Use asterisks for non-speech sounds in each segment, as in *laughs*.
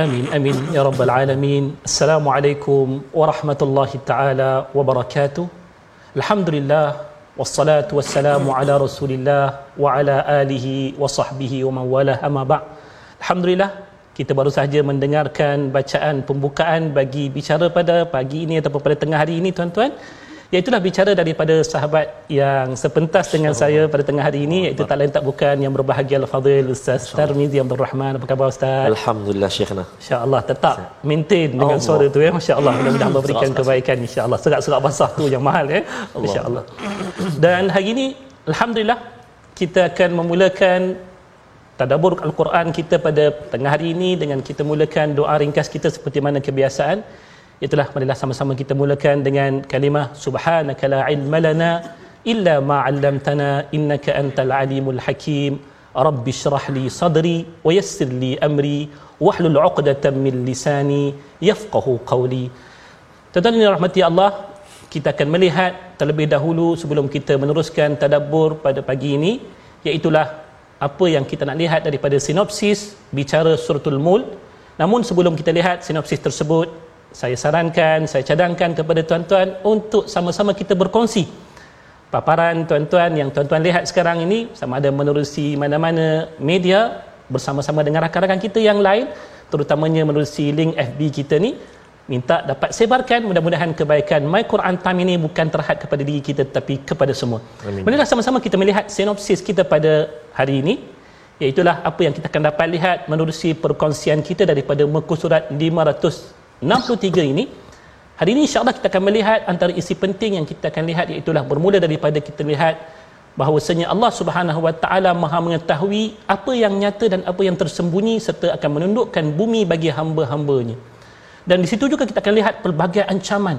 العظيم Amin amin ya rabbal alamin. Assalamualaikum warahmatullahi taala wabarakatuh. Alhamdulillah wassalatu wassalamu ala Rasulillah wa ala alihi wa sahbihi wa man wala amma ba'. Alhamdulillah kita baru sahaja mendengarkan bacaan pembukaan bagi bicara pada pagi ini ataupun pada tengah hari ini tuan-tuan Iaitulah bicara daripada sahabat yang sepentas dengan saya pada tengah hari ini iaitu tak lain tak bukan yang berbahagia Al-Fadhil Ustaz Tarmizi Abdul Rahman. Apa khabar Ustaz? Alhamdulillah Syekhna InsyaAllah tetap maintain dengan Allah. suara tu ya. Masya-Allah mudah-mudahan kebaikan insya-Allah. Serak-serak basah tu yang mahal ya. Insya-Allah. Dan hari ini alhamdulillah kita akan memulakan tadabbur al-Quran kita pada tengah hari ini dengan kita mulakan doa ringkas kita seperti mana kebiasaan. Itulah marilah sama-sama kita mulakan dengan kalimah subhanaka la ilma lana illa ma 'allamtana innaka antal alimul hakim. Rabbi shrah li sadri wa yassir li amri wahlul 'uqdatam min lisani yafqahu qawli. Tuan-tuan yang dirahmati Allah, kita akan melihat terlebih dahulu sebelum kita meneruskan tadabbur pada pagi ini iaitulah apa yang kita nak lihat daripada sinopsis bicara suratul mul. Namun sebelum kita lihat sinopsis tersebut, saya sarankan, saya cadangkan kepada tuan-tuan untuk sama-sama kita berkongsi paparan tuan-tuan yang tuan-tuan lihat sekarang ini sama ada menerusi mana-mana media bersama-sama dengan rakan-rakan kita yang lain terutamanya menerusi link FB kita ni minta dapat sebarkan mudah-mudahan kebaikan My Quran Time ini bukan terhad kepada diri kita tetapi kepada semua. Amin. Marilah sama-sama kita melihat sinopsis kita pada hari ini iaitulah apa yang kita akan dapat lihat menerusi perkongsian kita daripada muka surat 563 ini Hari ini insyaAllah kita akan melihat antara isi penting yang kita akan lihat iaitulah bermula daripada kita lihat bahawasanya Allah Subhanahu Wa Taala Maha mengetahui apa yang nyata dan apa yang tersembunyi serta akan menundukkan bumi bagi hamba-hambanya. Dan di situ juga kita akan lihat pelbagai ancaman,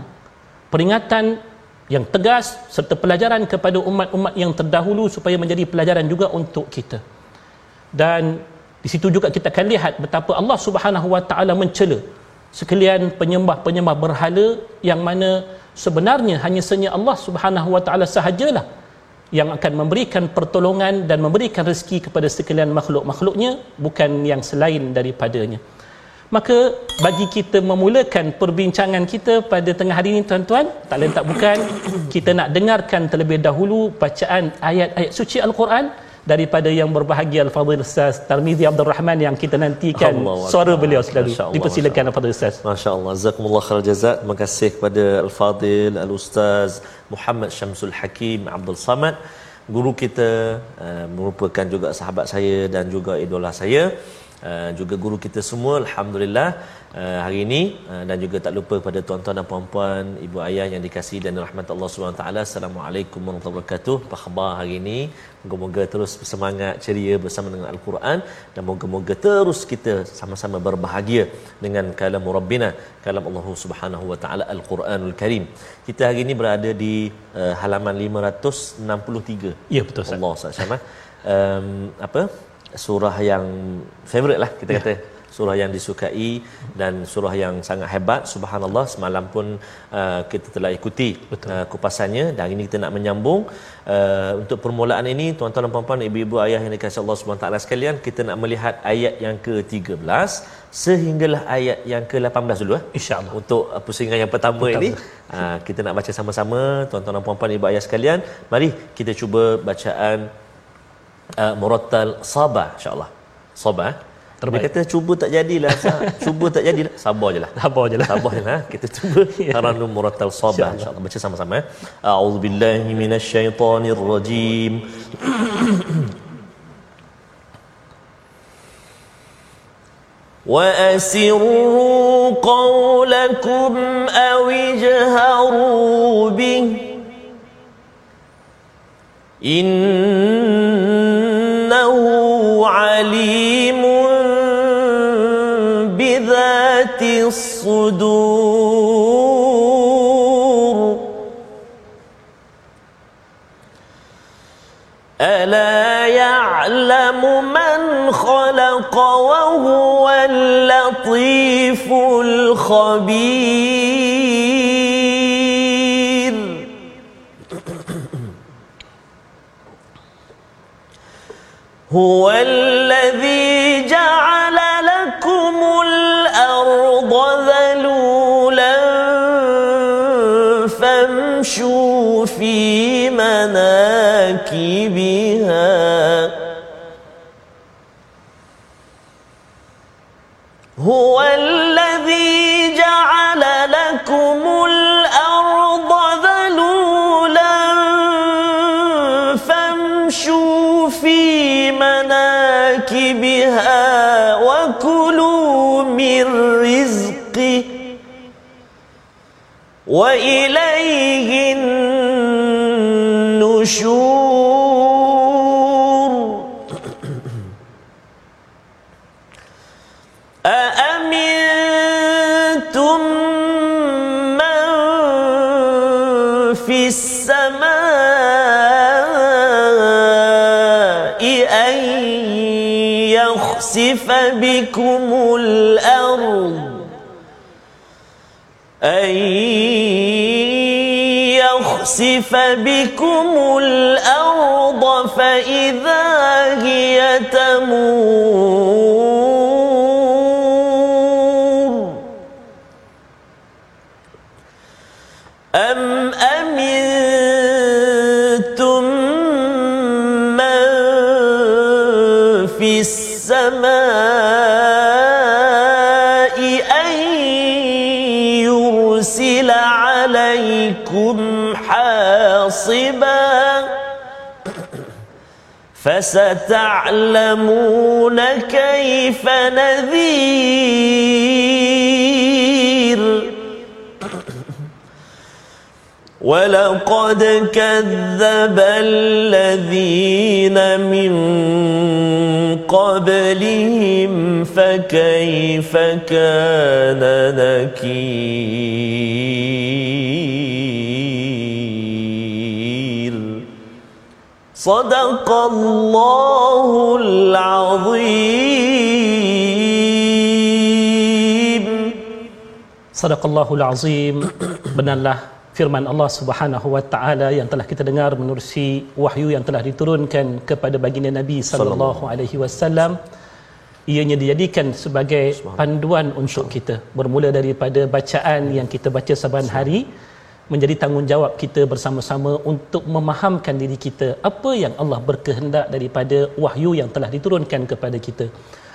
peringatan yang tegas serta pelajaran kepada umat-umat yang terdahulu supaya menjadi pelajaran juga untuk kita. Dan di situ juga kita akan lihat betapa Allah Subhanahu Wa Taala mencela sekalian penyembah-penyembah berhala yang mana sebenarnya hanya senya Allah Subhanahu Wa Taala sahajalah yang akan memberikan pertolongan dan memberikan rezeki kepada sekalian makhluk-makhluknya bukan yang selain daripadanya. Maka bagi kita memulakan perbincangan kita pada tengah hari ini tuan-tuan, tak lain tak bukan kita nak dengarkan terlebih dahulu bacaan ayat-ayat suci Al-Quran daripada yang berbahagia Al-Fadhil Ustaz Tarmizi Abdul Rahman yang kita nantikan Allah suara beliau selalu. Masya Allah, Dipersilakan Al-Fadhil Ustaz. Masya Allah, Jazakumullah khair jazak. Terima kasih kepada Al-Fadil, Al-Ustaz Muhammad Syamsul Hakim Abdul Samad. Guru kita uh, merupakan juga sahabat saya dan juga idola saya. Uh, juga guru kita semua, Alhamdulillah uh, hari ini uh, dan juga tak lupa pada tuan-tuan dan puan-puan, ibu ayah yang dikasihi dan rahmat Allah SWT. Assalamualaikum warahmatullahi wabarakatuh. Apa khabar hari ini? Moga-moga terus bersemangat, ceria bersama dengan Al-Quran dan moga-moga terus kita sama-sama berbahagia dengan kalam Rabbina, kalam Allah Subhanahu wa taala Al-Quranul Karim. Kita hari ini berada di uh, halaman 563. Ya betul Ustaz. Allah Ustaz Syamah. Um, apa? Surah yang favorite lah kita kata. Surah yang disukai dan surah yang sangat hebat. Subhanallah semalam pun uh, kita telah ikuti uh, kupasannya dan hari ini kita nak menyambung uh, untuk permulaan ini tuan-tuan dan puan-puan, ibu-ibu, ayah yang dikasihi Allah Subhanahu taala sekalian, kita nak melihat ayat yang ke-13 sehinggalah ayat yang ke-18 dulu eh. InsyaAllah. Untuk uh, pusingan yang pertama Pertama. ini uh, kita nak baca sama-sama tuan-tuan dan puan-puan ibu ayah sekalian. Mari kita cuba bacaan uh, murattal sabah insyaallah sabah eh? Terbaik. Dia kata cuba tak jadilah cuba tak jadilah *laughs* sabar je lah sabar je lah sabar je lah *laughs* kita cuba *laughs* taranum murattal sabah insyaallah baca sama-sama eh a'udzubillahi minasyaitonirrajim *clears throat* وأسروا قولكم أو اجهروا به إنه عليم بذات الصدور. ألا يعلم من خلق وهو اللطيف الخبير. هو الذي جعل لكم الأرض ذلولا فامشوا في مناكبها. هو الذي وإليه النشور. أأمنتم من في السماء أن يخسف بكم الأرض؟ أن يخسف بكم الأرض فإذا هي تمور. فستعلمون كيف نذير. ولقد كذب الذين من قبلهم فكيف كان نكير؟ صدق الله العظيم Sadaqallahul Azim benarlah firman Allah Subhanahu wa taala yang telah kita dengar menerusi wahyu yang telah diturunkan kepada baginda Nabi sallallahu alaihi wasallam ianya dijadikan sebagai panduan untuk kita bermula daripada bacaan yang kita baca saban hari menjadi tanggungjawab kita bersama-sama untuk memahamkan diri kita apa yang Allah berkehendak daripada wahyu yang telah diturunkan kepada kita.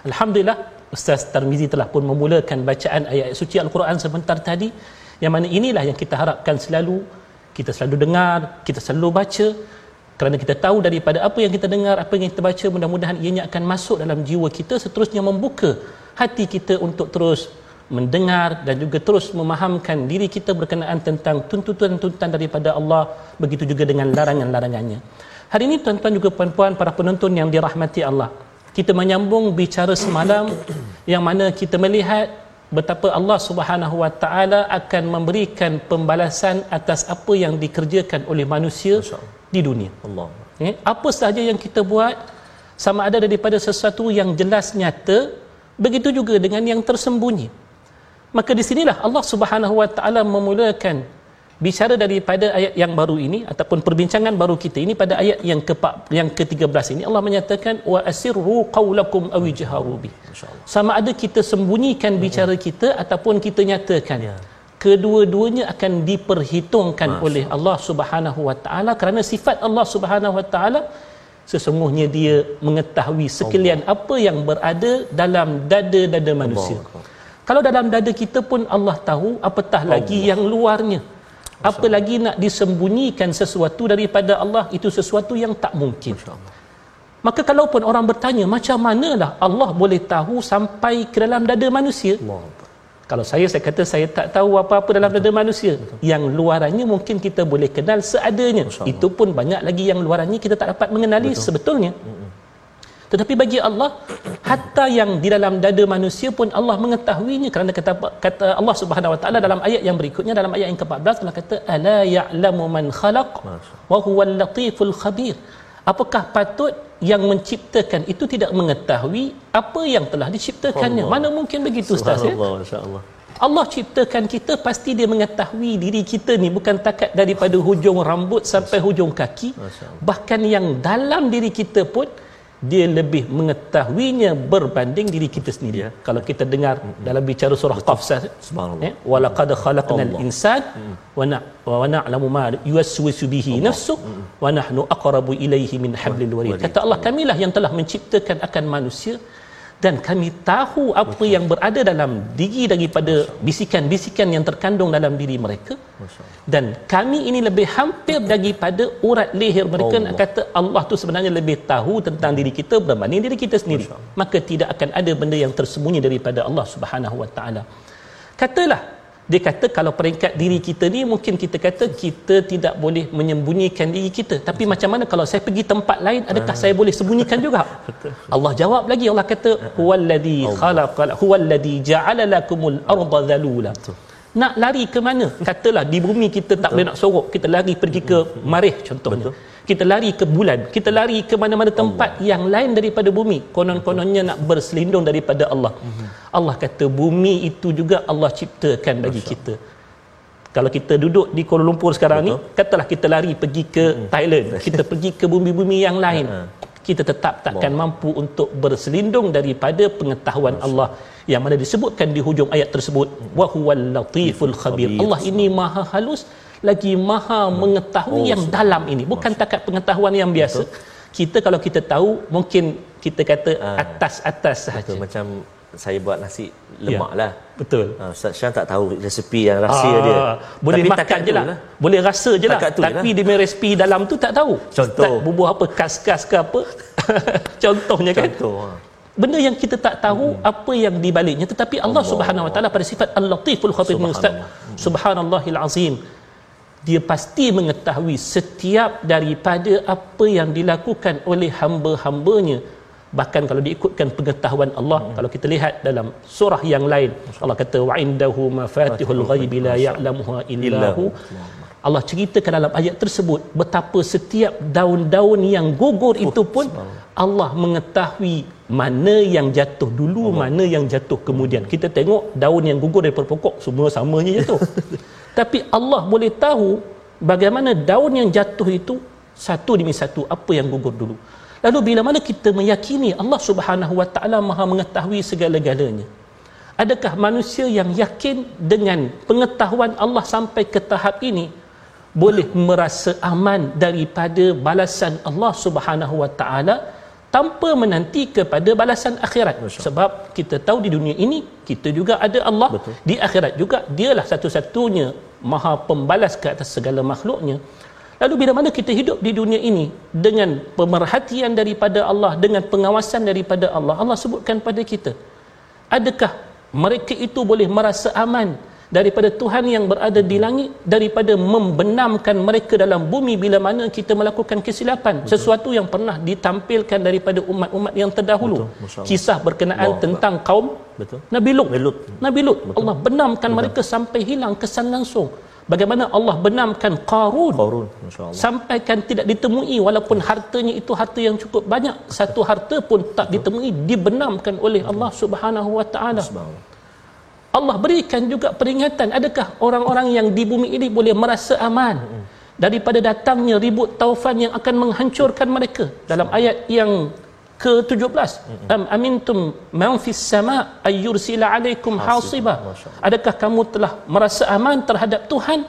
Alhamdulillah Ustaz Tarmizi telah pun memulakan bacaan ayat suci Al-Quran sebentar tadi yang mana inilah yang kita harapkan selalu kita selalu dengar, kita selalu baca kerana kita tahu daripada apa yang kita dengar, apa yang kita baca mudah-mudahan ianya akan masuk dalam jiwa kita seterusnya membuka hati kita untuk terus mendengar dan juga terus memahamkan diri kita berkenaan tentang tuntutan-tuntutan daripada Allah begitu juga dengan larangan-larangannya. Hari ini tuan-tuan juga puan-puan para penonton yang dirahmati Allah. Kita menyambung bicara semalam yang mana kita melihat betapa Allah Subhanahu Wa Taala akan memberikan pembalasan atas apa yang dikerjakan oleh manusia di dunia. Allah. Eh, apa sahaja yang kita buat sama ada daripada sesuatu yang jelas nyata begitu juga dengan yang tersembunyi. Maka di sinilah Allah Subhanahu Wa Taala memulakan bicara daripada ayat yang baru ini ataupun perbincangan baru kita ini pada ayat yang ke yang ke-13 ini Allah menyatakan wa asirru qaulakum aw ijharu bi. Sama ada kita sembunyikan bicara kita ataupun kita nyatakan. Ya. Kedua-duanya akan diperhitungkan oleh Allah Subhanahu Wa Taala kerana sifat Allah Subhanahu Wa Taala sesungguhnya dia mengetahui sekalian Allah. apa yang berada dalam dada-dada manusia Allah. Kalau dalam dada kita pun Allah tahu apatah Allah. lagi yang luarnya apa lagi nak disembunyikan sesuatu daripada Allah itu sesuatu yang tak mungkin maka kalaupun orang bertanya macam manalah Allah boleh tahu sampai ke dalam dada manusia Allah. Kalau saya saya kata saya tak tahu apa-apa dalam dada manusia. Betul. Yang luarannya mungkin kita boleh kenal seadanya. Itu pun banyak lagi yang luarannya kita tak dapat mengenali Betul. sebetulnya. Tetapi bagi Allah hatta yang di dalam dada manusia pun Allah mengetahuinya kerana kata kata Allah Subhanahu Wa Taala dalam ayat yang berikutnya dalam ayat yang ke-14 Allah kata ala ya'lamu man khalaq wa huwal latiful khabir. Apakah patut yang menciptakan itu tidak mengetahui apa yang telah diciptakannya. Allah. Mana mungkin begitu Ustaz ya? Allah, Allah ciptakan kita pasti dia mengetahui diri kita ni bukan takat daripada hujung rambut sampai hujung kaki. Bahkan yang dalam diri kita pun dia lebih mengetahuinya berbanding diri kita sendiri. Ya. Kalau kita dengar mm-hmm. dalam bicara surah Qaf subhanallah. Ya, wa laqad khalaqnal insan wa na wa na'lamu ma yuwaswisu bihi nafsu wa nahnu aqrabu ilayhi min hablil warid. Kata Allah kamilah yang telah menciptakan akan manusia dan kami tahu apa yang berada dalam diri daripada bisikan-bisikan yang terkandung dalam diri mereka. Dan kami ini lebih hampir daripada urat leher mereka Allah. nak kata Allah tu sebenarnya lebih tahu tentang diri kita berbanding diri kita sendiri. Maka tidak akan ada benda yang tersembunyi daripada Allah Subhanahu Wa Taala. Katalah dia kata kalau peringkat diri kita ni mungkin kita kata kita tidak boleh menyembunyikan diri kita. Tapi macam mana kalau saya pergi tempat lain adakah saya boleh sembunyikan juga? *laughs* Allah jawab lagi Allah kata huwallazi khalaqal huwallazi ja'ala lakumul arda dhalula. Nak lari ke mana? Katalah di bumi kita tak boleh nak sorok. Kita lari pergi ke marih contohnya. Betul kita lari ke bulan kita lari ke mana-mana tempat Allah. yang lain daripada bumi konon-kononnya nak berselindung daripada Allah mm-hmm. Allah kata bumi itu juga Allah ciptakan bagi Masya. kita kalau kita duduk di Kuala Lumpur sekarang Betul. ni katalah kita lari pergi ke mm-hmm. Thailand kita pergi ke bumi-bumi yang lain kita tetap takkan Allah. mampu untuk berselindung daripada pengetahuan Masya. Allah yang mana disebutkan di hujung ayat tersebut wa huwal latiful khabir Allah ini maha halus lagi maha hmm. mengetahui oh, yang so. dalam ini bukan Masya. takat pengetahuan yang biasa Betul. kita kalau kita tahu mungkin kita kata ah. atas-atas sahaja macam saya buat nasi lemak ya. lah betul uh, Ustaz Syah tak tahu resipi yang rahsia ah, dia boleh tapi makan je lah. lah boleh rasa je lah tapi lah. dia resipi dalam tu tak tahu contoh tak bubuh apa kas-kas ke apa *laughs* contohnya kan contoh ha. benda yang kita tak tahu hmm. apa yang dibaliknya tetapi Allah, Allah Subhanahu Wa Taala pada sifat Al-Latiful Khabir Ustaz Subhanallahil Azim dia pasti mengetahui setiap daripada apa yang dilakukan oleh hamba-hambanya. Bahkan kalau diikutkan pengetahuan Allah hmm. kalau kita lihat dalam surah yang lain Allah kata wa indahu mafatihul ghaib la ya'lamuha illahu Allah ceritakan dalam ayat tersebut betapa setiap daun-daun yang gugur oh, itu pun Allah mengetahui mana yang jatuh dulu Allah. mana yang jatuh kemudian. Kita tengok daun yang gugur daripada pokok semua samanya jatuh *laughs* tapi Allah boleh tahu bagaimana daun yang jatuh itu satu demi satu apa yang gugur dulu. Lalu bila mana kita meyakini Allah Subhanahu wa taala Maha mengetahui segala-galanya adakah manusia yang yakin dengan pengetahuan Allah sampai ke tahap ini boleh merasa aman daripada balasan Allah Subhanahu wa taala tanpa menanti kepada balasan akhirat? Sebab kita tahu di dunia ini kita juga ada Allah Betul. di akhirat juga dialah satu-satunya maha pembalas ke atas segala makhluknya. Lalu bila mana kita hidup di dunia ini dengan pemerhatian daripada Allah dengan pengawasan daripada Allah Allah sebutkan pada kita adakah mereka itu boleh merasa aman daripada Tuhan yang berada di langit daripada membenamkan mereka dalam bumi bila mana kita melakukan kesilapan Betul. sesuatu yang pernah ditampilkan daripada umat-umat yang terdahulu Betul. kisah berkenaan Allah. tentang kaum Betul. Nabi Lut Belut. Nabi Lut Betul. Allah benamkan Betul. mereka sampai hilang kesan langsung bagaimana Allah benamkan Qarun sampaikan tidak ditemui walaupun hartanya itu harta yang cukup banyak satu harta pun tak ditemui dibenamkan oleh. Allah Subhanahu wa taala Allah berikan juga peringatan. Adakah orang-orang yang di bumi ini boleh merasa aman daripada datangnya ribut taufan yang akan menghancurkan mereka? Dalam ayat yang ke-17 am amintum man fis sama ay yursila alaikum hasiba. Adakah kamu telah merasa aman terhadap Tuhan?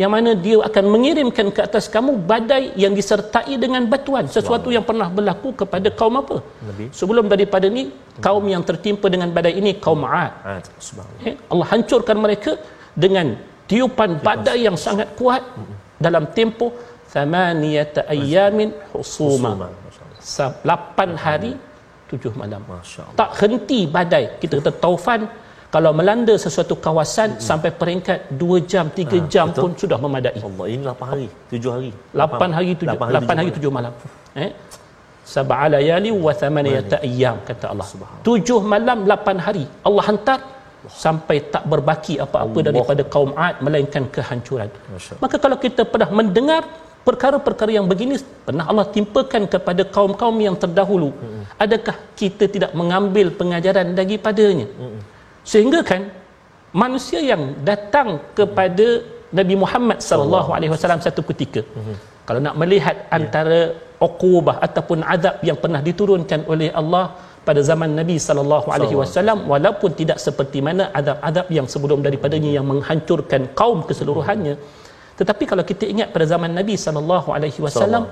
Yang mana dia akan mengirimkan ke atas kamu badai yang disertai dengan batuan sesuatu yang pernah berlaku kepada kaum apa? Sebelum daripada ni kaum yang tertimpa dengan badai ini kaum Ad. Eh, Allah hancurkan mereka dengan tiupan badai yang sangat kuat dalam tempoh thamaniyata ayyamin husuma 8 hari 7 malam. Tak henti badai. Kita kata taufan kalau melanda sesuatu kawasan hmm. sampai peringkat 2 jam 3 ha, jam betul. pun sudah memadai. Allah ini 8 hari 7 hari. 8 hari 7 8 hari 8 hari 7 malam. eh? Sab'a layali wa thamaniyata ayyam kata Allah. 7 malam 8 hari. Allah hantar sampai tak berbaki apa-apa daripada kaum Ad melainkan kehancuran. Maka kalau kita pernah mendengar perkara-perkara yang begini pernah Allah timpakan kepada kaum-kaum yang terdahulu hmm. adakah kita tidak mengambil pengajaran daripadanya hmm. sehingga kan manusia yang datang kepada Nabi Muhammad sallallahu alaihi wasallam satu ketika hmm. kalau nak melihat yeah. antara uqubah ataupun azab yang pernah diturunkan oleh Allah pada zaman Nabi sallallahu alaihi wasallam walaupun tidak seperti mana azab-azab yang sebelum daripadanya yang menghancurkan kaum keseluruhannya hmm tetapi kalau kita ingat pada zaman Nabi sallallahu alaihi wasallam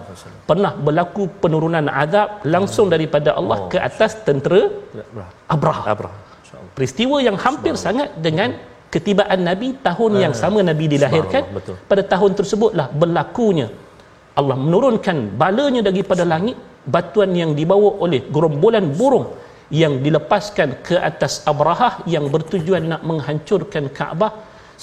pernah berlaku penurunan azab langsung daripada Allah oh. ke atas tentera Abrah. Abrah. Peristiwa yang hampir sangat dengan ketibaan Nabi tahun yang eh. sama Nabi dilahirkan. Pada tahun tersebutlah berlakunya Allah menurunkan balanya daripada langit batuan yang dibawa oleh gerombolan burung yang dilepaskan ke atas Abrahah yang bertujuan nak menghancurkan Kaabah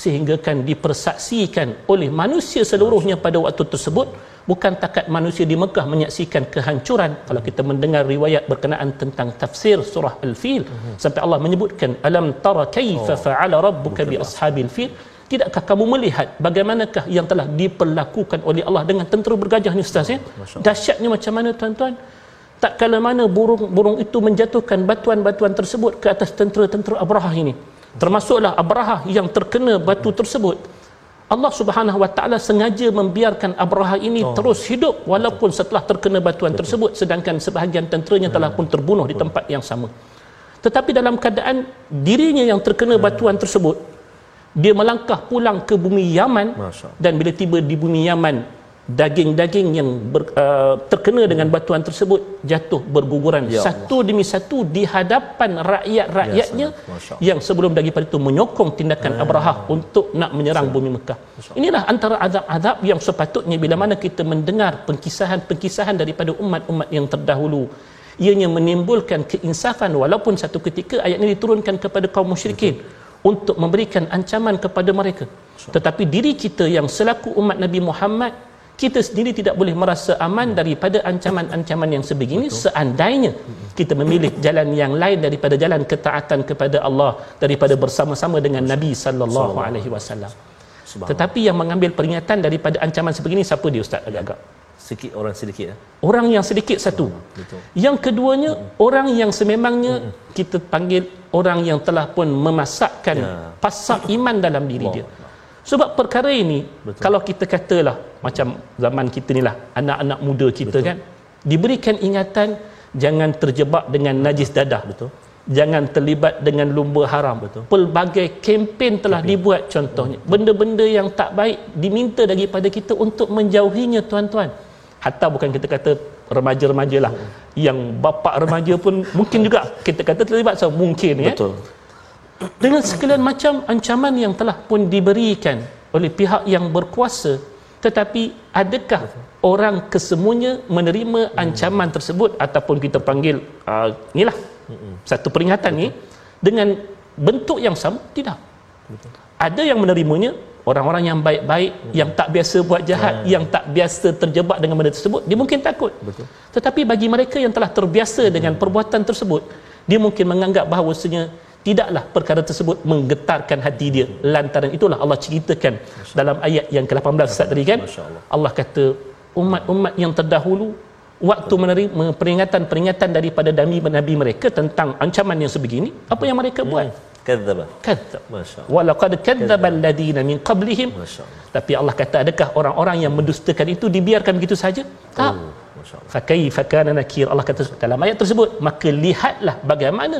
sehingga kan dipersaksikan oleh manusia seluruhnya pada waktu tersebut bukan takat manusia di Mekah menyaksikan kehancuran. Kalau kita mendengar riwayat berkenaan tentang tafsir surah al-fil sampai Allah menyebutkan alam tara kaifa oh. fa'ala rabbuka bi ashabil fil? Tidakkah kamu melihat bagaimanakah yang telah diperlakukan oleh Allah dengan tentera bergajah ni ustaz ya? Dahsyatnya macam mana tuan-tuan? Tak kala mana burung-burung itu menjatuhkan batuan-batuan tersebut ke atas tentera-tentera Abraha ini termasuklah Abraha yang terkena batu tersebut Allah Subhanahu Wa Taala sengaja membiarkan Abraha ini oh. terus hidup walaupun setelah terkena batuan Betul. tersebut sedangkan sebahagian tenteranya telah pun terbunuh Betul. di tempat yang sama tetapi dalam keadaan dirinya yang terkena hmm. batuan tersebut dia melangkah pulang ke bumi Yaman dan bila tiba di bumi Yaman daging-daging yang ber, uh, terkena dengan batuan tersebut jatuh berguguran ya satu demi satu di hadapan rakyat-rakyatnya ya, yang sebelum daripada itu menyokong tindakan ah. Abraha untuk nak menyerang bumi Mekah. Inilah antara azab-azab yang sepatutnya bila mana kita mendengar pengkisahan-pengkisahan daripada umat-umat yang terdahulu ianya menimbulkan keinsafan walaupun satu ketika ayat ini diturunkan kepada kaum musyrikin Betul. untuk memberikan ancaman kepada mereka. Tetapi diri kita yang selaku umat Nabi Muhammad kita sendiri tidak boleh merasa aman daripada ancaman-ancaman yang sebegini Betul. seandainya kita memilih jalan yang lain daripada jalan ketaatan kepada Allah daripada bersama-sama dengan Nabi sallallahu alaihi wasallam. Tetapi yang mengambil peringatan daripada ancaman sebegini siapa dia ustaz agak-agak? Sikit orang sedikit ya. Orang yang sedikit satu. Betul. Yang keduanya hmm. orang yang sememangnya hmm. kita panggil orang yang telah pun memasakkan ya. pasak iman dalam diri Allah. dia. Sebab perkara ini Betul. kalau kita katalah macam zaman kita ni lah anak-anak muda kita Betul. kan diberikan ingatan jangan terjebak dengan najis dadah. Betul. Jangan terlibat dengan lumba haram. Betul. Pelbagai kempen telah kempen. dibuat contohnya. Benda-benda yang tak baik diminta daripada kita untuk menjauhinya tuan-tuan. Hatta bukan kita kata remaja-remaja lah. Hmm. Yang bapa remaja pun mungkin juga kita kata terlibat so mungkin ya. Dengan sekalian macam ancaman yang telah pun diberikan oleh pihak yang berkuasa tetapi adakah orang kesemuanya menerima ancaman tersebut ataupun kita panggil uh, inilah satu peringatan ni dengan bentuk yang sama? Tidak. Ada yang menerimanya orang-orang yang baik-baik yang tak biasa buat jahat ya. yang tak biasa terjebak dengan benda tersebut dia mungkin takut. Betul. tetapi bagi mereka yang telah terbiasa dengan perbuatan tersebut dia mungkin menganggap bahawasanya tidaklah perkara tersebut menggetarkan hati dia. Lantaran itulah Allah ceritakan dalam ayat yang ke-18 Ustaz tadi kan? Allah kata umat-umat yang terdahulu waktu menerima peringatan-peringatan daripada nabi nabi mereka tentang ancaman yang sebegini apa yang mereka buat? Kadzdzaba. Kadzdzab masyaallah. Walaqad kadzdzaba alladheena min qablihim. Tapi Allah kata adakah orang-orang yang mendustakan itu dibiarkan begitu saja? Tak. oh Masya-Allah. Fakaifa kana nakir. Allah kata dalam ayat tersebut maka lihatlah bagaimana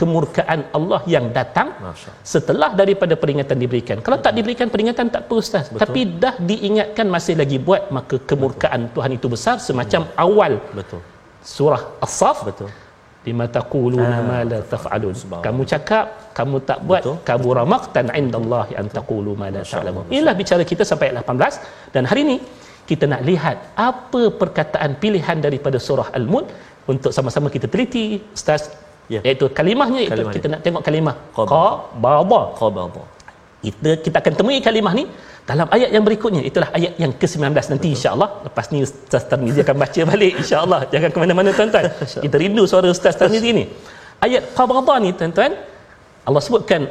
kemurkaan Allah yang datang Masya setelah daripada peringatan diberikan. Kalau tak diberikan peringatan tak apa ustaz, Betul. tapi dah diingatkan masih lagi buat maka kemurkaan Tuhan itu besar semacam awal Betul. surah As-Saff Betul. lima taquluna Ah, ma la taf'alun. Kamu cakap, kamu tak buat, Betul. kabura maqtan indallahi an taqulu ma la ta'lamun. Inilah bicara kita sampai ayat 18 dan hari ini kita nak lihat apa perkataan pilihan daripada surah Al-Mulk untuk sama-sama kita teliti ustaz Ya. iaitu kalimahnya itu. Kalimah kita nak tengok kalimah. Qabada. qabada Qabada. kita kita akan temui kalimah ni dalam ayat yang berikutnya. Itulah ayat yang ke-19 nanti insya-Allah. Lepas ni ustaz Tarmizi akan baca balik insya-Allah. Jangan ke mana-mana tuan-tuan. Kita rindu suara ustaz Tarmizi ni. Ayat qabada ni tuan-tuan Allah sebutkan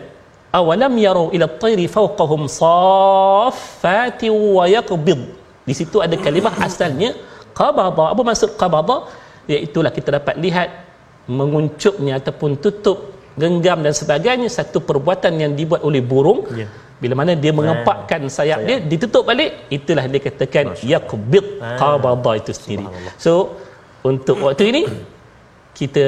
awalam yarau ila at-tayri fawqahum saffati wa yaqbid. Di situ ada kalimah asalnya qabada apa maksud qabada iaitu kita dapat lihat menguncupnya ataupun tutup genggam dan sebagainya satu perbuatan yang dibuat oleh burung Ya. bila mana dia mengepakkan sayap dia ditutup balik itulah dia katakan yaqbid Ah. qabada itu sendiri so untuk waktu ini kita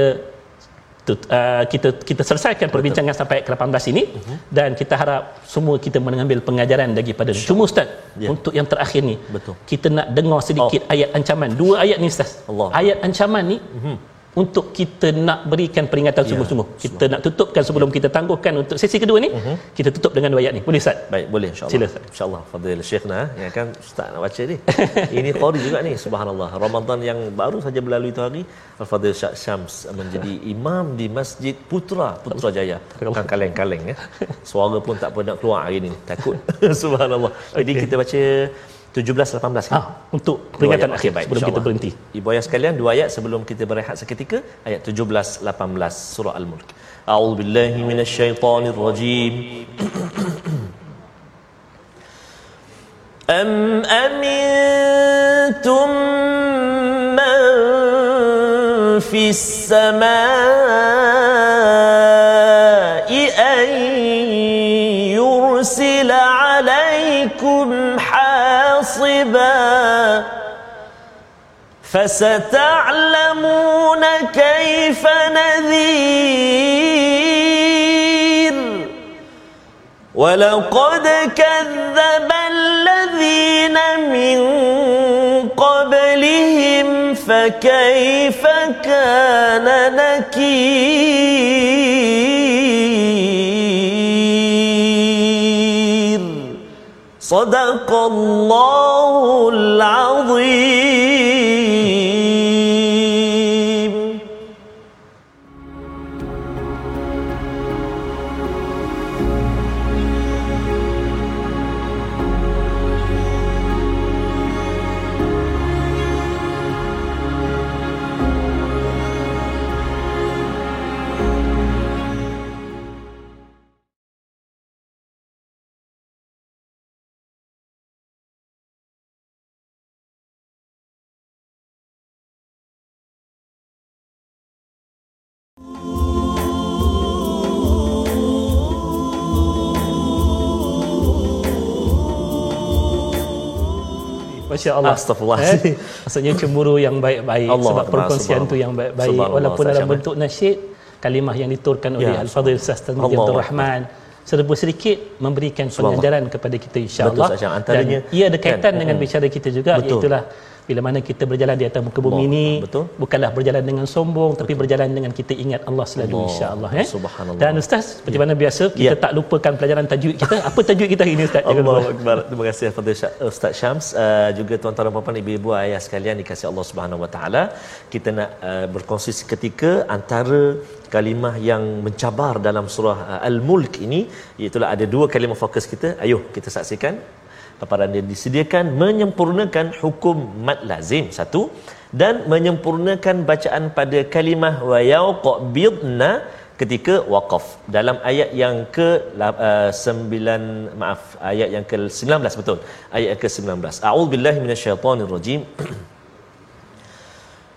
tut- uh, kita kita selesaikan perbincangan sampai ke 18 ini Mhm. dan kita harap semua kita mengambil pengajaran daripada. Cuma ustaz Ya. untuk yang terakhir ni Betul. kita nak dengar sedikit ayat ancaman. Dua ayat ni ustaz. Allah. Ayat ancaman ni untuk kita nak berikan peringatan Ya. sungguh-sungguh. Kita nak tutupkan sebelum kita tangguhkan untuk sesi kedua ni. Kita tutup dengan dua ayat ni. Boleh ustaz? Baik, boleh insya-Allah. Sila, Ustaz. Insya-Allah. Fadil Syekhna ya kan ustaz nak baca ni. Ini *laughs* qari juga ni subhanallah. Ramadan yang baru saja berlalu itu hari Al-Fadil Syah Syams menjadi *laughs* imam di Masjid Putra Putrajaya. Bukan kaleng-kaleng ya. *laughs* Suara pun tak pernah keluar hari ni. Takut. subhanallah. Jadi kita baca 17 18 Ha, untuk peringatan Dua ayat. akhir Okey, baik, sebelum kita insyaAllah. berhenti. Ibu ayah sekalian, dua ayat sebelum kita berehat seketika, ayat 17 18 surah Al-Mulk. A'udzu billahi minasyaitonir rajim. أم أمنتم من في السماء أن يرسل عليكم حاصبا فستعلمون كيف نذير. ولقد كذب الذين من قبلهم فكيف كان نكير؟ صدق الله العظيم Masya Allah. Astaghfirullah. Eh, maksudnya cemburu yang baik-baik Allah sebab perkongsian tu yang baik-baik. Walaupun dalam bentuk nasyid kalimah yang diturunkan oleh Ya, Al-Fadhil Ustaz. Allah Abdul Rahman serba sedikit memberikan pengajaran kepada kita insya-Allah Betul, Ustaz Syam. Antaranya- dan ia ada kaitan kan, dengan bicara kita juga Betul. iaitu bila mana kita berjalan di atas muka bumi Allah, ini betul. bukanlah berjalan dengan sombong tapi berjalan dengan kita ingat Allah selalu Allah, insya-Allah eh subhanallah. dan ustaz seperti mana biasa kita Ya. tak lupakan pelajaran tajwid kita apa tajwid kita hari ini ustaz Jangan Allah lupa. Akbar. Terima kasih kepada Ustaz Syams uh, juga tuan-tuan dan puan-puan ibu-ibu ayah sekalian dikasihi Allah Subhanahu Wa Taala. Kita nak uh, berkongsi seketika antara kalimah yang mencabar dalam surah uh, Al-Mulk ini iaitu ada dua kalimah fokus kita. Ayuh kita saksikan paparan dia disediakan menyempurnakan hukum mad lazim satu dan menyempurnakan bacaan pada kalimah wa yaqbidna ketika waqaf dalam ayat yang ke uh, 9 maaf ayat yang ke 19 betul ayat yang ke 19 a'udzubillahi minasyaitonirrajim *clears throat*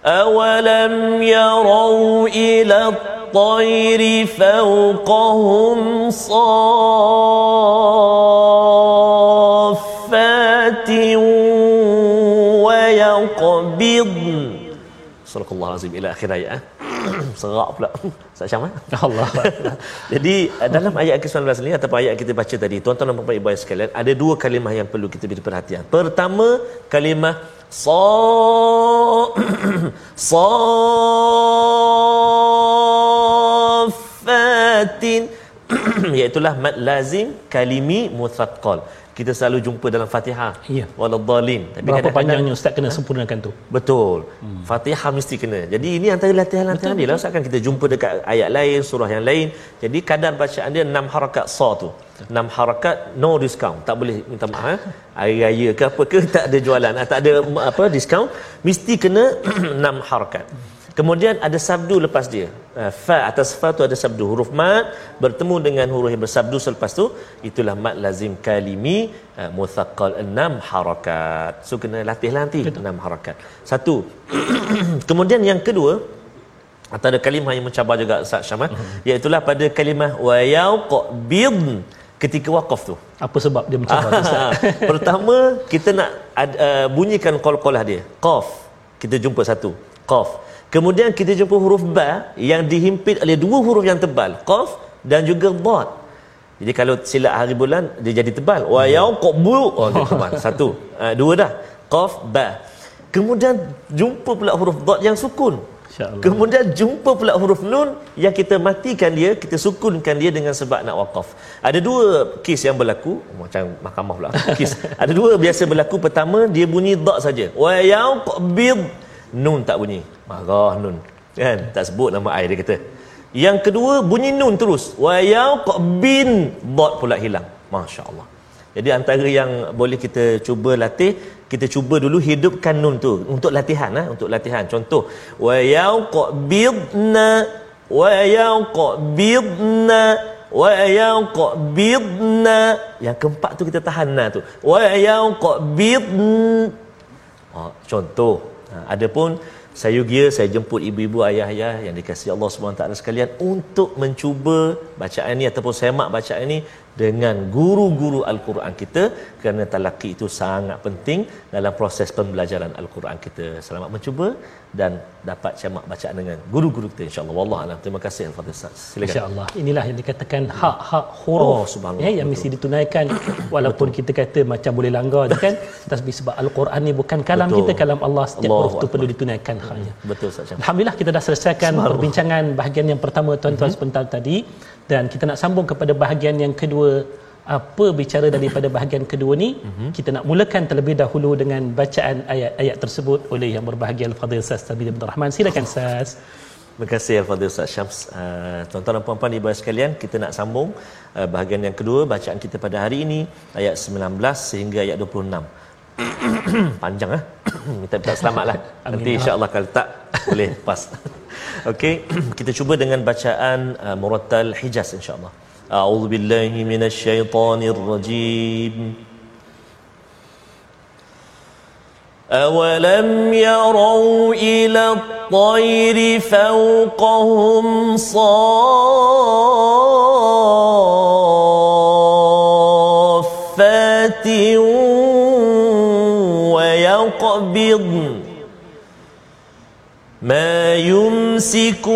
أولم يروا إلى الطير فوقهم صافات abid Surah azim ila akhir ayat eh? *clears throat* Serak pula. *laughs* Ustaz Syam eh? Allah. *laughs* Jadi eh, dalam ayat ke-19 ni Ataupun ayat kita baca tadi Tuan-tuan dan puan-puan ibu sekalian Ada dua kalimah yang perlu kita beri perhatian. Pertama kalimah Sa *clears throat* Sa *clears throat* Iaitulah mad lazim kalimi muthaqqal kita selalu jumpa dalam Fatihah. Ya. Waladhdallin. Tapi berapa panjangnya ustaz kena sempurnakan tu? Betul. Hmm. Fatihah mesti kena. Jadi ini antara latihan-latihan dia lah ustaz kan kita jumpa dekat ayat lain, surah yang lain. Jadi kadar bacaan dia 6 harakat sa tu. 6 harakat no discount. Tak boleh minta maaf eh. *laughs* Hari raya ke apa ke *laughs* tak ada jualan, ah, tak ada apa discount, mesti kena *clears throat* 6 harakat. Kemudian ada sabdu lepas dia. Uh, fa atas fa tu ada sabdu. Huruf mat bertemu dengan huruf yang bersabdu selepas tu itulah mat lazim kalimi uh, muthaqqal enam harakat. So kena latih nanti enam harakat. Satu. *clears throat* Kemudian yang kedua atau ada kalimah yang mencabar juga Ustaz Syamah uh-huh. iaitu pada kalimah wa yaqbid ketika wakaf tu. Apa sebab dia mencabar *laughs* Ustaz? Pertama kita nak uh, bunyikan qalqalah dia. Qaf. Kita jumpa satu. Qaf. Kemudian kita jumpa huruf ba yang dihimpit oleh dua huruf yang tebal, qaf dan juga dad. Jadi kalau silap hari bulan dia jadi tebal. Wa yaqbu oh dia tebal. *laughs* Satu. Uh, dua dah. Qaf ba. Kemudian jumpa pula huruf dad yang sukun. Kemudian jumpa pula huruf nun yang kita matikan dia, kita sukunkan dia dengan sebab nak wakaf. Ada dua kes yang berlaku, macam mahkamah pula. *laughs* Kes. Ada dua biasa berlaku. Pertama dia bunyi dad saja. Wa yaqbid nun tak bunyi marah nun. Kan? Tak sebut nama air dia kata. Yang kedua bunyi nun terus. Wa yaqbin dot pula hilang. masya-Allah. Jadi antara yang boleh kita cuba latih kita cuba dulu hidupkan nun tu. Untuk latihan ha? untuk latihan. Contoh wa yaqbidna wa yaqbidna wa yaqbidna yang keempat tu kita tahan na tu. Wa yaqbidn oh, contoh. Ha, adapun saya gia saya jemput ibu-ibu ayah-ayah yang dikasihi Allah SWT sekalian untuk mencuba bacaan ini ataupun semak bacaan ini dengan guru-guru Al-Quran kita kerana talaki itu sangat penting dalam proses pembelajaran Al-Quran kita. Selamat mencuba dan dapat cemak bacaan dengan guru-guru kita insya-Allah. Wallah alam. Terima kasih Al-Fadhil Ustaz. Silakan. Insya-Allah. Inilah yang dikatakan hak-hak huruf oh, ya, yang mesti ditunaikan walaupun Betul. kita kata macam boleh langgar je kan. *laughs* Tapi sebab Al-Quran ni bukan kalam Betul. kita, kalam Allah. Setiap Allah huruf itu perlu ditunaikan haknya. Betul Ustaz. Alhamdulillah kita dah selesaikan perbincangan bahagian yang pertama tuan-tuan mm-hmm. sebentar tadi dan kita nak sambung kepada bahagian yang kedua apa bicara daripada bahagian kedua ni? Uh-huh. kita nak mulakan terlebih dahulu dengan bacaan ayat-ayat tersebut oleh yang berbahagia Al-Fadhil Ustaz Tabir Abdul Rahman silakan Ustaz. Terima kasih Al-Fadhil Ustaz Syams. Uh, Tuan-tuan dan puan-puan ibu sekalian Kita nak sambung uh, bahagian yang kedua Bacaan kita pada hari ini Ayat 19 sehingga ayat 26 *coughs* Panjang lah *coughs* Minta minta selamat lah Nanti insyaAllah kalau tak Boleh pas *laughs* Okey *clears throat* Kita cuba dengan bacaan uh, Murattal Hijaz insyaAllah أعوذ بالله من الشيطان الرجيم أولم يروا إلى الطير فوقهم صافات ويقبضن ما يمسكهن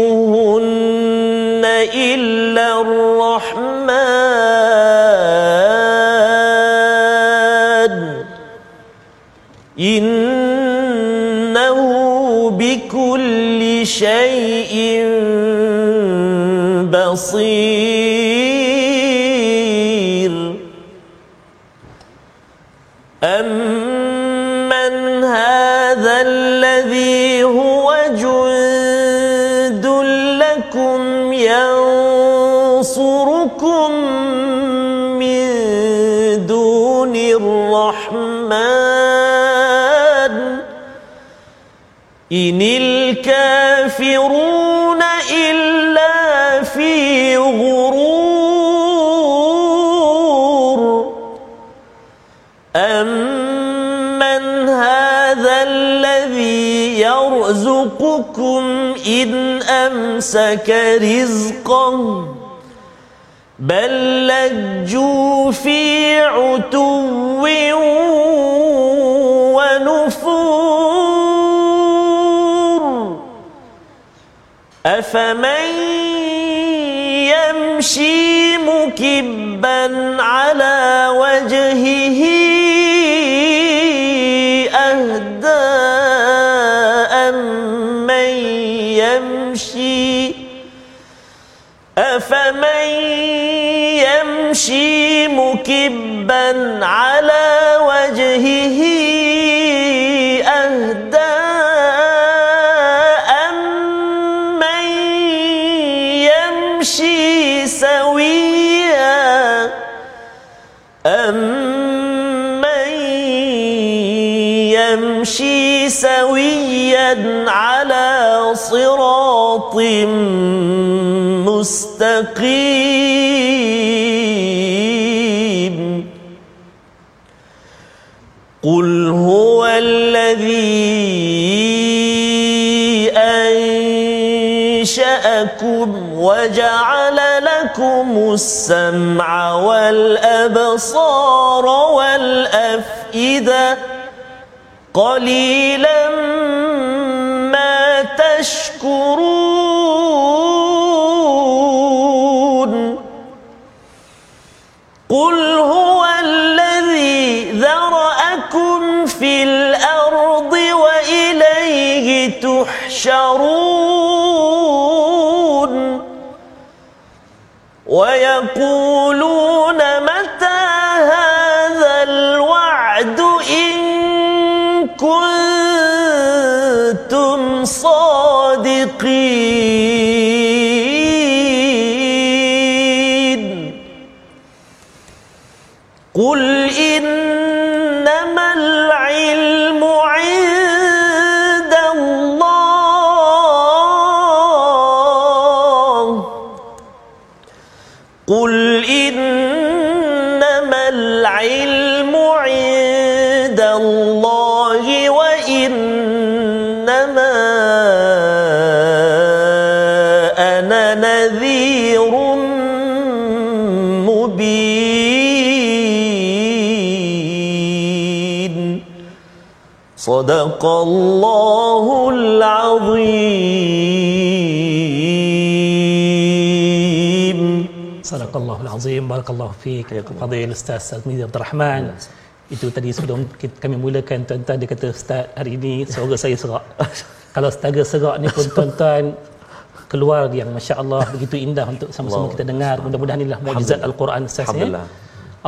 إلا الرحمن. إنه بكل شيء بصير. إن الكافرون إلا في غرور. أمن هذا الذي يرزقكم إن أمسك رزقه بل لجوا في عتو أفمن يمشي مكبا على وجهه أهدى أمن يمشي؟ أفمن يمشي مكبا على وجهه على صراط مستقيم قل هو الذي أنشأكم وجعل لكم السمع والأبصار والأفئدة قليلا تشكرون قل هو الذي ذرأكم في الأرض وإليه تحشرون. ويقولون متى قل إنما العلم عند الله قل إنما العلم عند الله وإنما أنا نذير صدق الله العظيم Sadaqallahul Azim Barakallahu fiik Fadil Ustaz Azmi Abdul Rahman itu tadi sebelum kita, kami mulakan tuan-tuan dia kata Ustaz hari ini suara saya serak *laughs* kalau setaga serak ni pun tuan-tuan keluar yang Masya Allah begitu indah untuk sama-sama Allah. kita dengar mudah-mudahan inilah mukjizat Al-Quran Ustaz ya.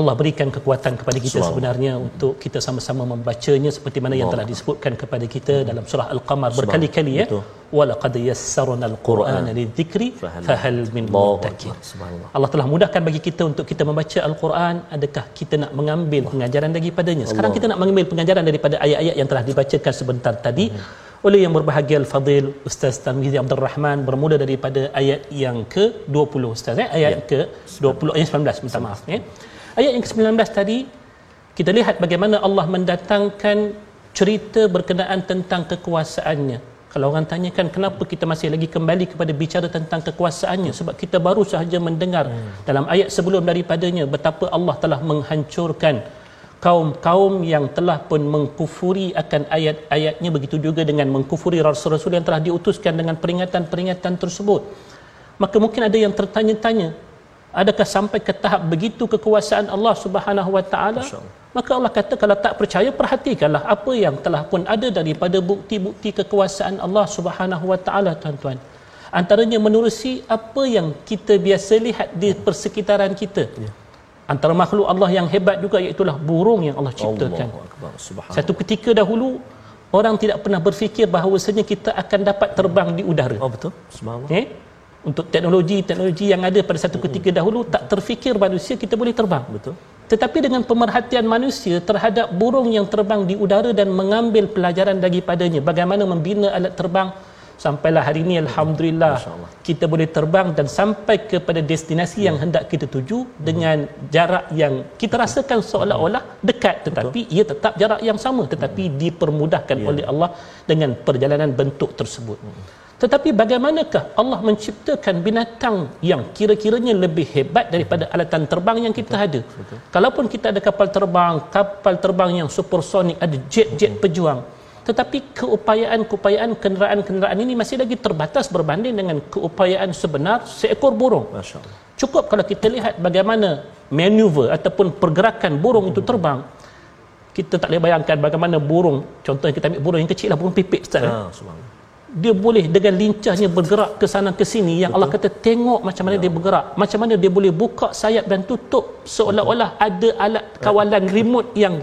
Allah berikan kekuatan kepada kita Selamat. sebenarnya untuk kita sama-sama membacanya seperti mana yang telah disebutkan kepada kita dalam surah Al-Qamar berkali-kali ya walaqad yassarna al-Qur'ana Quran. lidzikri Fahal. min. Subhanallah. Allah telah mudahkan bagi kita untuk kita membaca Al-Quran adakah kita nak mengambil pengajaran daripadanya sekarang Allah. kita nak mengambil pengajaran daripada ayat-ayat yang telah dibacakan sebentar tadi oleh yang berbahagia Al-Fadil Ustaz Tarmizi Abdul Rahman bermula daripada ayat yang ke-20 Ustaz eh? ayat Ya. ke-20 ayat 19 minta maaf ya. Ayat yang ke-19 tadi kita lihat bagaimana Allah mendatangkan cerita berkenaan tentang kekuasaannya kalau orang tanyakan kenapa kita masih lagi kembali kepada bicara tentang kekuasaannya sebab kita baru sahaja mendengar hmm. dalam ayat sebelum daripadanya betapa Allah telah menghancurkan kaum-kaum yang telah pun mengkufuri akan ayat-ayatnya begitu juga dengan mengkufuri rasul-rasul yang telah diutuskan dengan peringatan-peringatan tersebut maka mungkin ada yang tertanya-tanya adakah sampai ke tahap begitu kekuasaan Allah Subhanahu wa taala? Maka Allah kata kalau tak percaya perhatikanlah apa yang telah pun ada daripada bukti-bukti kekuasaan Allah Subhanahu wa taala tuan-tuan. Antaranya menerusi apa yang kita biasa lihat di persekitaran kita. Ya. antara makhluk Allah yang hebat juga iaitu burung yang Allah ciptakan. Satu ketika dahulu orang tidak pernah berfikir bahawasanya kita akan dapat terbang di udara. Oh betul. Subhanallah. eh untuk teknologi-teknologi yang ada pada satu ketika dahulu tak terfikir manusia kita boleh terbang Betul. tetapi dengan pemerhatian manusia terhadap burung yang terbang di udara dan mengambil pelajaran daripadanya bagaimana membina alat terbang sampailah hari ini alhamdulillah kita boleh terbang dan sampai kepada destinasi yang hendak kita tuju dengan jarak yang kita rasakan seolah-olah dekat tetapi ia tetap jarak yang sama tetapi dipermudahkan Ya. oleh Allah dengan perjalanan bentuk tersebut tetapi bagaimanakah Allah menciptakan binatang yang kira-kiranya lebih hebat daripada alatan terbang yang kita ada? kalaupun kita ada kapal terbang kapal terbang yang supersonik ada jet-jet pejuang tetapi keupayaan-keupayaan kenderaan-kenderaan ini masih lagi terbatas berbanding dengan keupayaan sebenar seekor burung. Cukup kalau kita lihat bagaimana maneuver ataupun pergerakan burung itu terbang kita tak boleh bayangkan bagaimana burung contohnya kita ambil burung yang kecil lah burung pipit Ustaz. Eh. Dia boleh dengan lincahnya bergerak ke sana ke sini yang Allah kata tengok macam mana dia bergerak macam mana dia boleh buka sayap dan tutup seolah-olah ada alat kawalan remote yang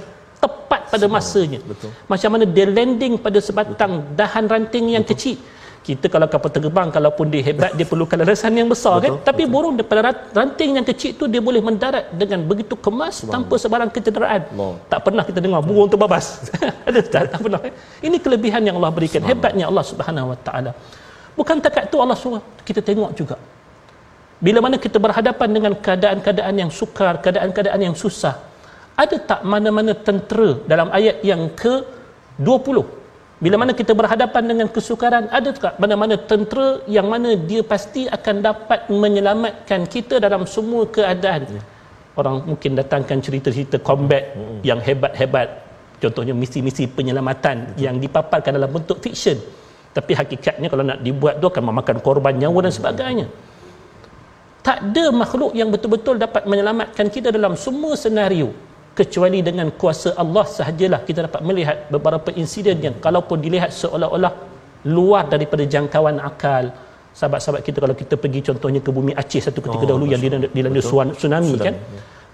tepat pada masanya. Betul. macam mana dia landing pada sebatang dahan ranting yang kecil kita kalau kapal terbang kalaupun dia hebat dia perlukan landasan yang besar kan? Betul, tapi burung daripada ranting yang kecil tu dia boleh mendarat dengan begitu kemas tanpa sebarang kecederaan. Allah. tak pernah kita dengar burung terbabas *laughs* ada tak? Tak pernah eh? ini kelebihan yang Allah berikan. Hebatnya Allah Subhanahu wa taala. Bukan takat tu Allah suruh. Kita tengok juga. Bila mana kita berhadapan dengan keadaan-keadaan yang sukar keadaan-keadaan yang susah ada tak mana-mana tentera dalam ayat yang ke 20 bila mana kita berhadapan dengan kesukaran ada tak mana-mana tentera yang mana dia pasti akan dapat menyelamatkan kita dalam semua keadaan? Orang mungkin datangkan cerita-cerita combat yang hebat-hebat. Contohnya misi-misi penyelamatan yang dipaparkan dalam bentuk fiksyen tapi hakikatnya kalau nak dibuat tu akan memakan korban nyawa dan sebagainya. Tak ada makhluk yang betul-betul dapat menyelamatkan kita dalam semua senario kecuali dengan kuasa Allah sahajalah kita dapat melihat beberapa insiden yang kalaupun dilihat seolah-olah luar daripada jangkauan akal. Sahabat-sahabat kita kalau kita pergi contohnya ke bumi Aceh satu ketika Oh, dahulu yang dilanda, dilanda Betul. tsunami, tsunami kan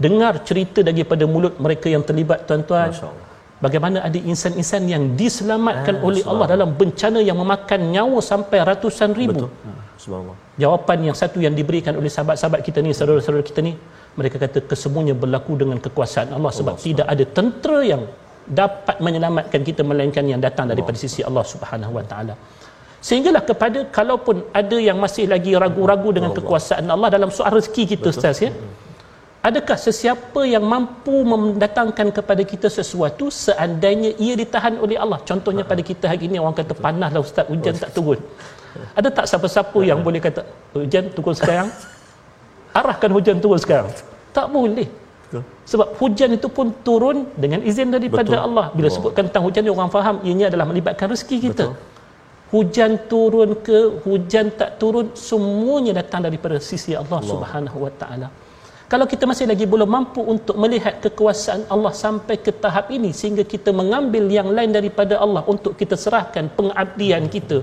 dengar cerita daripada mulut mereka yang terlibat tuan-tuan. Bagaimana ada insan-insan yang diselamatkan Ah, oleh Allah dalam bencana yang memakan nyawa sampai ratusan ribu. Betul. Hmm, jawapan yang satu yang diberikan oleh sahabat-sahabat kita ni saudara-saudara kita ni mereka kata kesemuanya berlaku dengan kekuasaan Allah sebab Allah tidak ada tentera yang dapat menyelamatkan kita melainkan yang datang daripada sisi Allah Subhanahu Wa Taala. Sehinggalah kepada kalaupun ada yang masih lagi ragu-ragu dengan kekuasaan Allah dalam soal rezeki kita ustaz ya. Adakah sesiapa yang mampu mendatangkan kepada kita sesuatu seandainya ia ditahan oleh Allah? Contohnya pada kita hari ini orang kata panaslah ustaz hujan tak turun. Ada tak siapa-siapa yang boleh kata hujan turun sekarang *laughs* arahkan hujan turun sekarang tak boleh Betul. sebab hujan itu pun turun dengan izin daripada Betul. Allah bila Allah. sebutkan tentang hujan ni orang faham ianya adalah melibatkan rezeki kita Betul. hujan turun ke hujan tak turun semuanya datang daripada sisi Allah, Allah. Subhanahu wa taala kalau kita masih lagi belum mampu untuk melihat kekuasaan Allah sampai ke tahap ini sehingga kita mengambil yang lain daripada Allah untuk kita serahkan pengabdian kita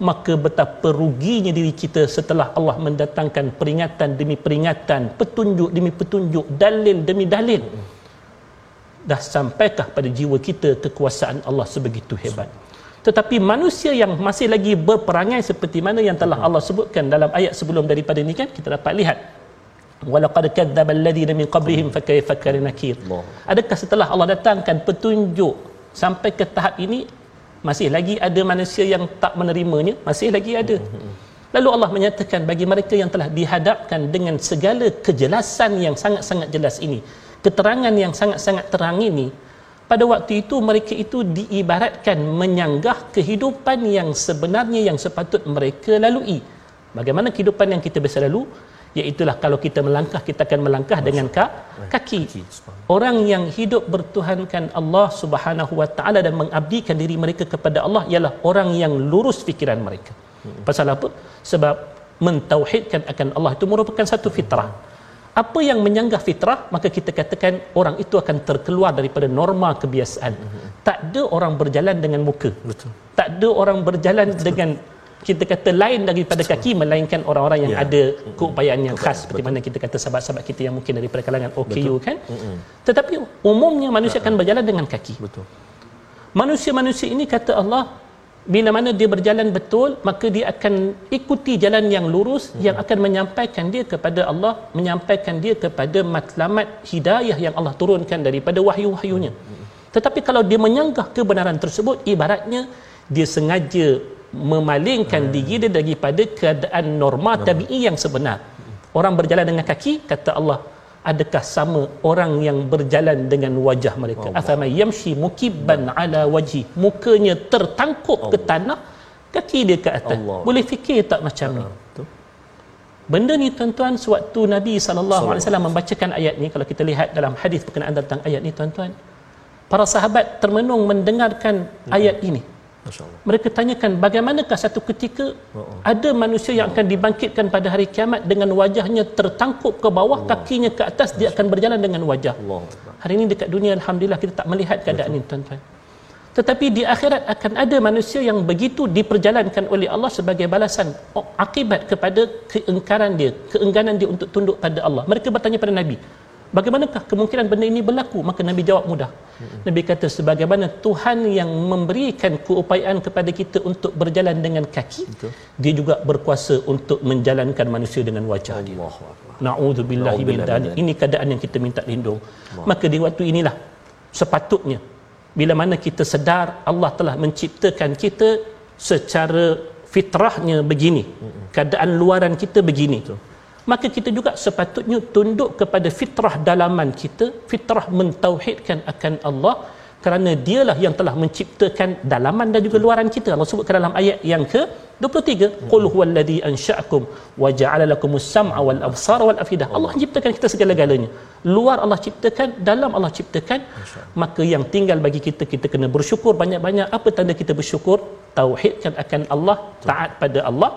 maka betapa ruginya diri kita setelah Allah mendatangkan peringatan demi peringatan petunjuk demi petunjuk dalil demi dalil. Dah sampaikah pada jiwa kita kekuasaan Allah sebegitu hebat. Tetapi manusia yang masih lagi berperangai seperti mana yang telah Allah sebutkan dalam ayat sebelum daripada ini kan kita dapat lihat. Walaqad kadzdzaba alladhina min qablihim fakayfa kana nakir. Adakah setelah Allah datangkan petunjuk sampai ke tahap ini masih lagi ada manusia yang tak menerimanya masih lagi ada. Lalu Allah menyatakan bagi mereka yang telah dihadapkan dengan segala kejelasan yang sangat-sangat jelas ini keterangan yang sangat-sangat terang ini pada waktu itu mereka itu diibaratkan menyanggah kehidupan yang sebenarnya yang sepatut mereka lalui. Bagaimana kehidupan yang kita biasa lalu iaitulah kalau kita melangkah kita akan melangkah dengan ka, kaki orang yang hidup bertuhankan Allah Subhanahu wa taala dan mengabdikan diri mereka kepada Allah ialah orang yang lurus fikiran mereka. Pasal apa? Sebab mentauhidkan akan Allah itu merupakan satu fitrah. Apa yang menyanggah fitrah maka kita katakan orang itu akan terkeluar daripada norma kebiasaan. Tak ada orang berjalan dengan muka. Betul. Tak ada orang berjalan dengan kita kata lain daripada kaki melainkan orang-orang yang Ya. ada keupayaan yang khas seperti mana kita kata sahabat-sahabat kita yang mungkin daripada kalangan OKU kan? Tetapi umumnya manusia akan berjalan dengan kaki. Betul. manusia-manusia ini kata Allah bila mana dia berjalan betul maka dia akan ikuti jalan yang lurus yang akan menyampaikan dia kepada Allah menyampaikan dia kepada matlamat hidayah yang Allah turunkan daripada wahyu-wahyunya. Tetapi kalau dia menyanggah kebenaran tersebut ibaratnya dia sengaja memalingkan diri dia daripada keadaan norma tabi'i yang sebenar. Orang berjalan dengan kaki kata Allah adakah sama orang yang berjalan dengan wajah mereka? Afama yamshi mukibban ala wajhi. Mukanya tertangkup ke tanah kaki dia ke atas. Allah. boleh fikir tak macam ni? Betul. benda ni tuan-tuan sewaktu Nabi sallallahu alaihi wasallam membacakan ayat ni kalau kita lihat dalam hadis berkenaan tentang ayat ni tuan-tuan para sahabat termenung mendengarkan ayat ini. Allah. Mereka tanyakan bagaimanakah satu ketika ada manusia yang akan dibangkitkan pada hari kiamat dengan wajahnya tertangkup ke bawah kakinya ke atas dia akan berjalan dengan wajah. Allah. Hari ini dekat dunia alhamdulillah kita tak melihat keadaan ini tuan-tuan. Tetapi di akhirat akan ada manusia yang begitu diperjalankan oleh Allah sebagai balasan oh, akibat kepada keengkaran dia keengganan dia untuk tunduk pada Allah. Mereka bertanya pada Nabi bagaimanakah kemungkinan benda ini berlaku maka Nabi jawab mudah Nabi kata sebagaimana Tuhan yang memberikan keupayaan kepada kita untuk berjalan dengan kaki dia juga berkuasa untuk menjalankan manusia dengan wajah dia Allah. Na'udzubillah min dzalik. Ini keadaan yang kita minta lindung. Maka di waktu inilah sepatutnya bila mana kita sedar Allah telah menciptakan kita secara fitrahnya begini. Keadaan luaran kita begini. Maka kita juga sepatutnya tunduk kepada fitrah dalaman kita, fitrah mentauhidkan akan Allah kerana dialah yang telah menciptakan dalaman dan juga luaran kita. Allah sebutkan dalam ayat yang ke 23, qul huwallazi ansha'akum wa ja'ala lakumus sam'a wal absara wal afidah. Allah menciptakan kita segala-galanya. Luar Allah ciptakan, dalam Allah ciptakan. Maka yang tinggal bagi kita kita kena bersyukur banyak-banyak. Apa tanda kita bersyukur? Tauhidkan akan Allah, taat pada Allah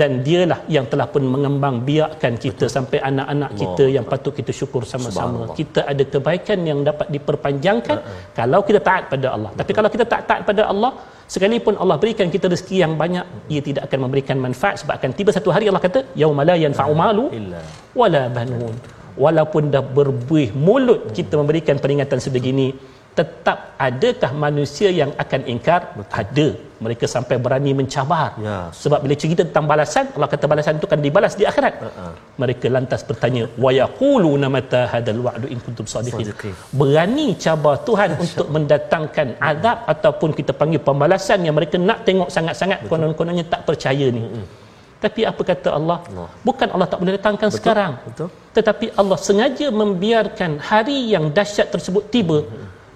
dan dialah yang telah pun mengembang biakkan kita sampai anak-anak kita yang patut kita syukur sama-sama. Kita ada kebaikan yang dapat diperpanjangkan kalau kita taat pada Allah. Tapi kalau kita tak taat pada Allah, sekalipun Allah berikan kita rezeki yang banyak, ia tidak akan memberikan manfaat sebab akan tiba satu hari Allah kata, yauma la yanfa'u malu wala banun. Walaupun dah berbuih mulut kita memberikan peringatan sebegini, tetap adakah manusia yang akan ingkar? Ada. Mereka sampai berani mencabar. Ya. Sebab bila cerita tentang balasan, Allah kata balasan itu akan dibalas di akhirat. Uh-uh. Mereka lantas bertanya, wa yaquluna mata hadzal wa'du in kuntum sadiqin. Berani cabar Tuhan untuk mendatangkan azab ataupun kita panggil pembalasan yang mereka nak tengok sangat-sangat konon-kononnya tak percaya ni. Tapi apa kata Allah? Allah. Bukan Allah tak boleh datangkan sekarang. Betul. Tetapi Allah sengaja membiarkan hari yang dahsyat tersebut tiba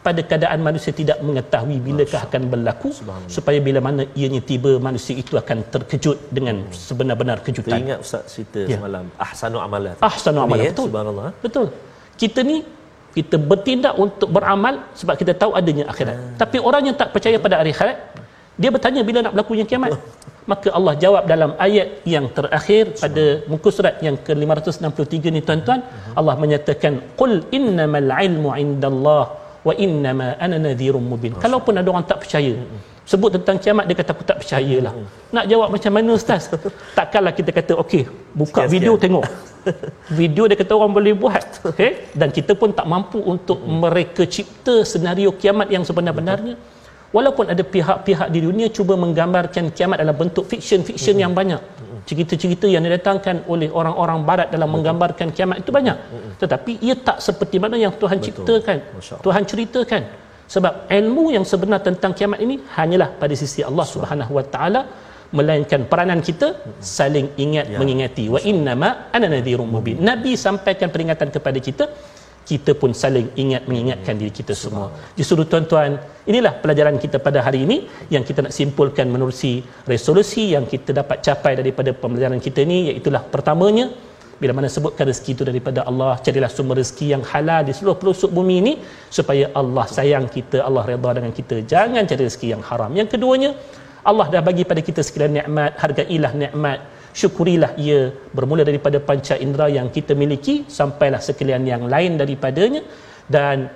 pada keadaan manusia tidak mengetahui bilakah akan berlaku supaya bila mana ianya tiba manusia itu akan terkejut dengan sebenar-benar kejutan. Teringat Ustaz cerita Ya. semalam Ahsanu Amalan. Ahsanu amalan. Ni, eh, Betul. Subhanallah. Betul. Kita ni kita bertindak untuk beramal sebab kita tahu adanya akhirat. Tapi orang yang tak percaya pada hari akhirat, dia bertanya bila nak berlakunya kiamat. *laughs* Maka Allah jawab dalam ayat yang terakhir pada muka surat yang ke-563 ni tuan-tuan, Allah menyatakan qul innamal ilmu indallah wa innama ana nadhirum mubin. Kalaupun ada orang tak percaya, sebut tentang kiamat dia kata aku tak percayalah. Nak jawab macam mana ustaz? Takkanlah kita kata okey, buka Sekian-sekian. video tengok. Video dia kata orang boleh buat. Okay? Dan kita pun tak mampu untuk mereka cipta senario kiamat yang sebenar-benarnya. Walaupun ada pihak-pihak di dunia cuba menggambarkan kiamat dalam bentuk fiksyen-fiksyen yang banyak. Cerita-cerita yang didatangkan oleh orang-orang barat dalam menggambarkan kiamat itu banyak. Tetapi ia tak seperti mana yang Tuhan ciptakan. Masya Allah. Tuhan ceritakan. Sebab ilmu yang sebenar tentang kiamat ini hanyalah pada sisi Allah Subhanahu Wa Taala melainkan peranan kita saling ingat Ya. mengingati wa innama ana nadhirum mubin nabi sampaikan peringatan kepada kita kita pun saling ingat mengingatkan diri kita semua. Justru tuan-tuan inilah pelajaran kita pada hari ini yang kita nak simpulkan menerusi resolusi yang kita dapat capai daripada pembelajaran kita ini iaitulah pertamanya bila mana sebutkan rezeki itu daripada Allah carilah sumber rezeki yang halal di seluruh pelosok bumi ini supaya Allah sayang kita Allah redha dengan kita. Jangan cari rezeki yang haram. Yang keduanya Allah dah bagi pada kita sekalian nikmat hargailah nikmat syukurilah ia bermula daripada panca indera yang kita miliki sampailah sekalian yang lain daripadanya. Dan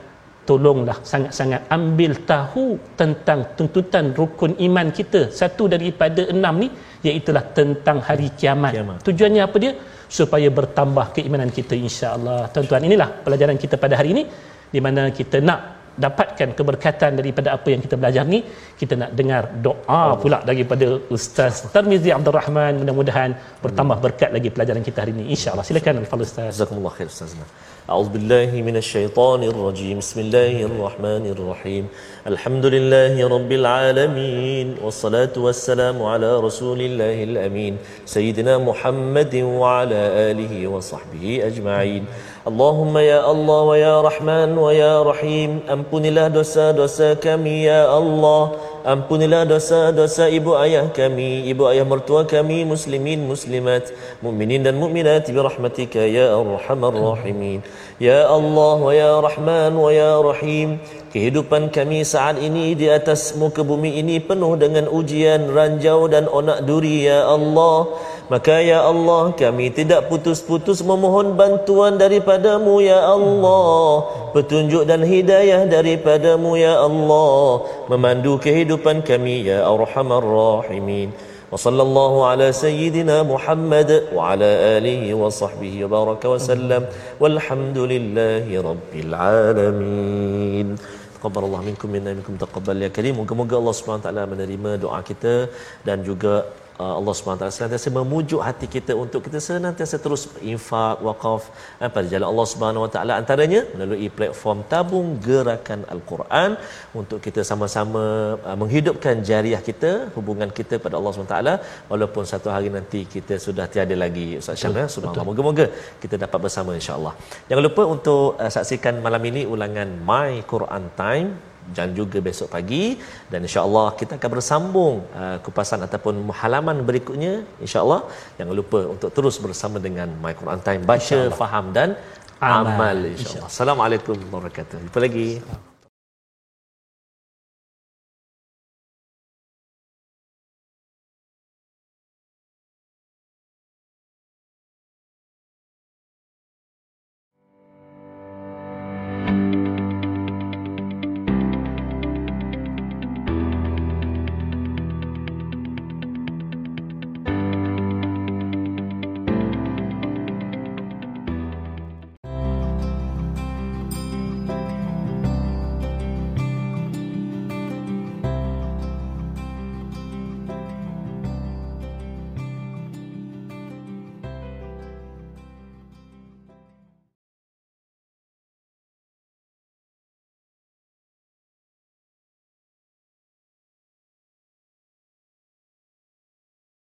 tolonglah sangat-sangat ambil tahu tentang tuntutan rukun iman kita. Satu daripada enam ni iaitulah tentang hari kiamat, Kiamat. tujuannya apa dia? Supaya bertambah keimanan kita insya-Allah tuan-tuan inilah pelajaran kita pada hari ini di mana kita nak dapatkan keberkatan daripada apa yang kita belajar ni kita nak dengar doa pula daripada Ustaz Tarmizi Abdul Rahman mudah-mudahan bertambah berkat lagi pelajaran kita hari ini insya-Allah silakan Al-Fadhil Ustaz جزاكم الله خير استاذنا أعوذ بالله من الشيطان الرجيم بسم الله الرحمن الرحيم الحمد لله رب العالمين والصلاة والسلام على رسول الله الأمين سيدنا محمد وعلى آله وصحبه أجمعين Allahumma ya Allah wa ya Rahman wa ya Rahim. Ampunilah dosa-dosa kami ya Allah. Ampunilah dosa-dosa ibu ayah kami Ibu ayah mertua kami Muslimin, Muslimat Muminin dan mu'minat Bi rahmatika ya Arhamar Rahimin. Ya Allah wa ya Rahman wa ya Rahim. Kehidupan kami saat ini di atas muka bumi ini penuh dengan ujian, ranjau dan onak duri ya Allah. Maka ya Allah kami tidak putus-putus memohon bantuan daripadamu ya Allah. Petunjuk dan hidayah daripadamu ya Allah. Memandu kehidupan kami ya Arhamar Rahimin. وصلى الله على سيدنا محمد وعلى آله وصحبه وبارك وسلم والحمد لله رب العالمين taqabbal Allah minkum minna minkum taqabbal ya karim. Moga-moga Allah Subhanahu taala menerima doa kita dan juga Allah SWT senantiasa memujuk hati kita untuk kita senantiasa terus infak, wakaf eh, pada jalan Allah SWT antaranya melalui platform tabung gerakan Al-Quran untuk kita sama-sama uh, menghidupkan jariah kita, hubungan kita pada Allah SWT walaupun satu hari nanti kita sudah tiada lagi Ustaz Syam ya, subhanallah. moga-moga kita dapat bersama insya-Allah. Jangan lupa untuk uh, saksikan malam ini ulangan My Quran Time dan juga besok pagi dan insyaallah kita akan bersambung uh, kupasan ataupun halaman berikutnya insyaallah jangan lupa untuk terus bersama dengan My Quran Time baca faham dan amal, amal insyaallah. Insya Assalamualaikum warahmatullahi wabarakatuh. Jumpa lagi.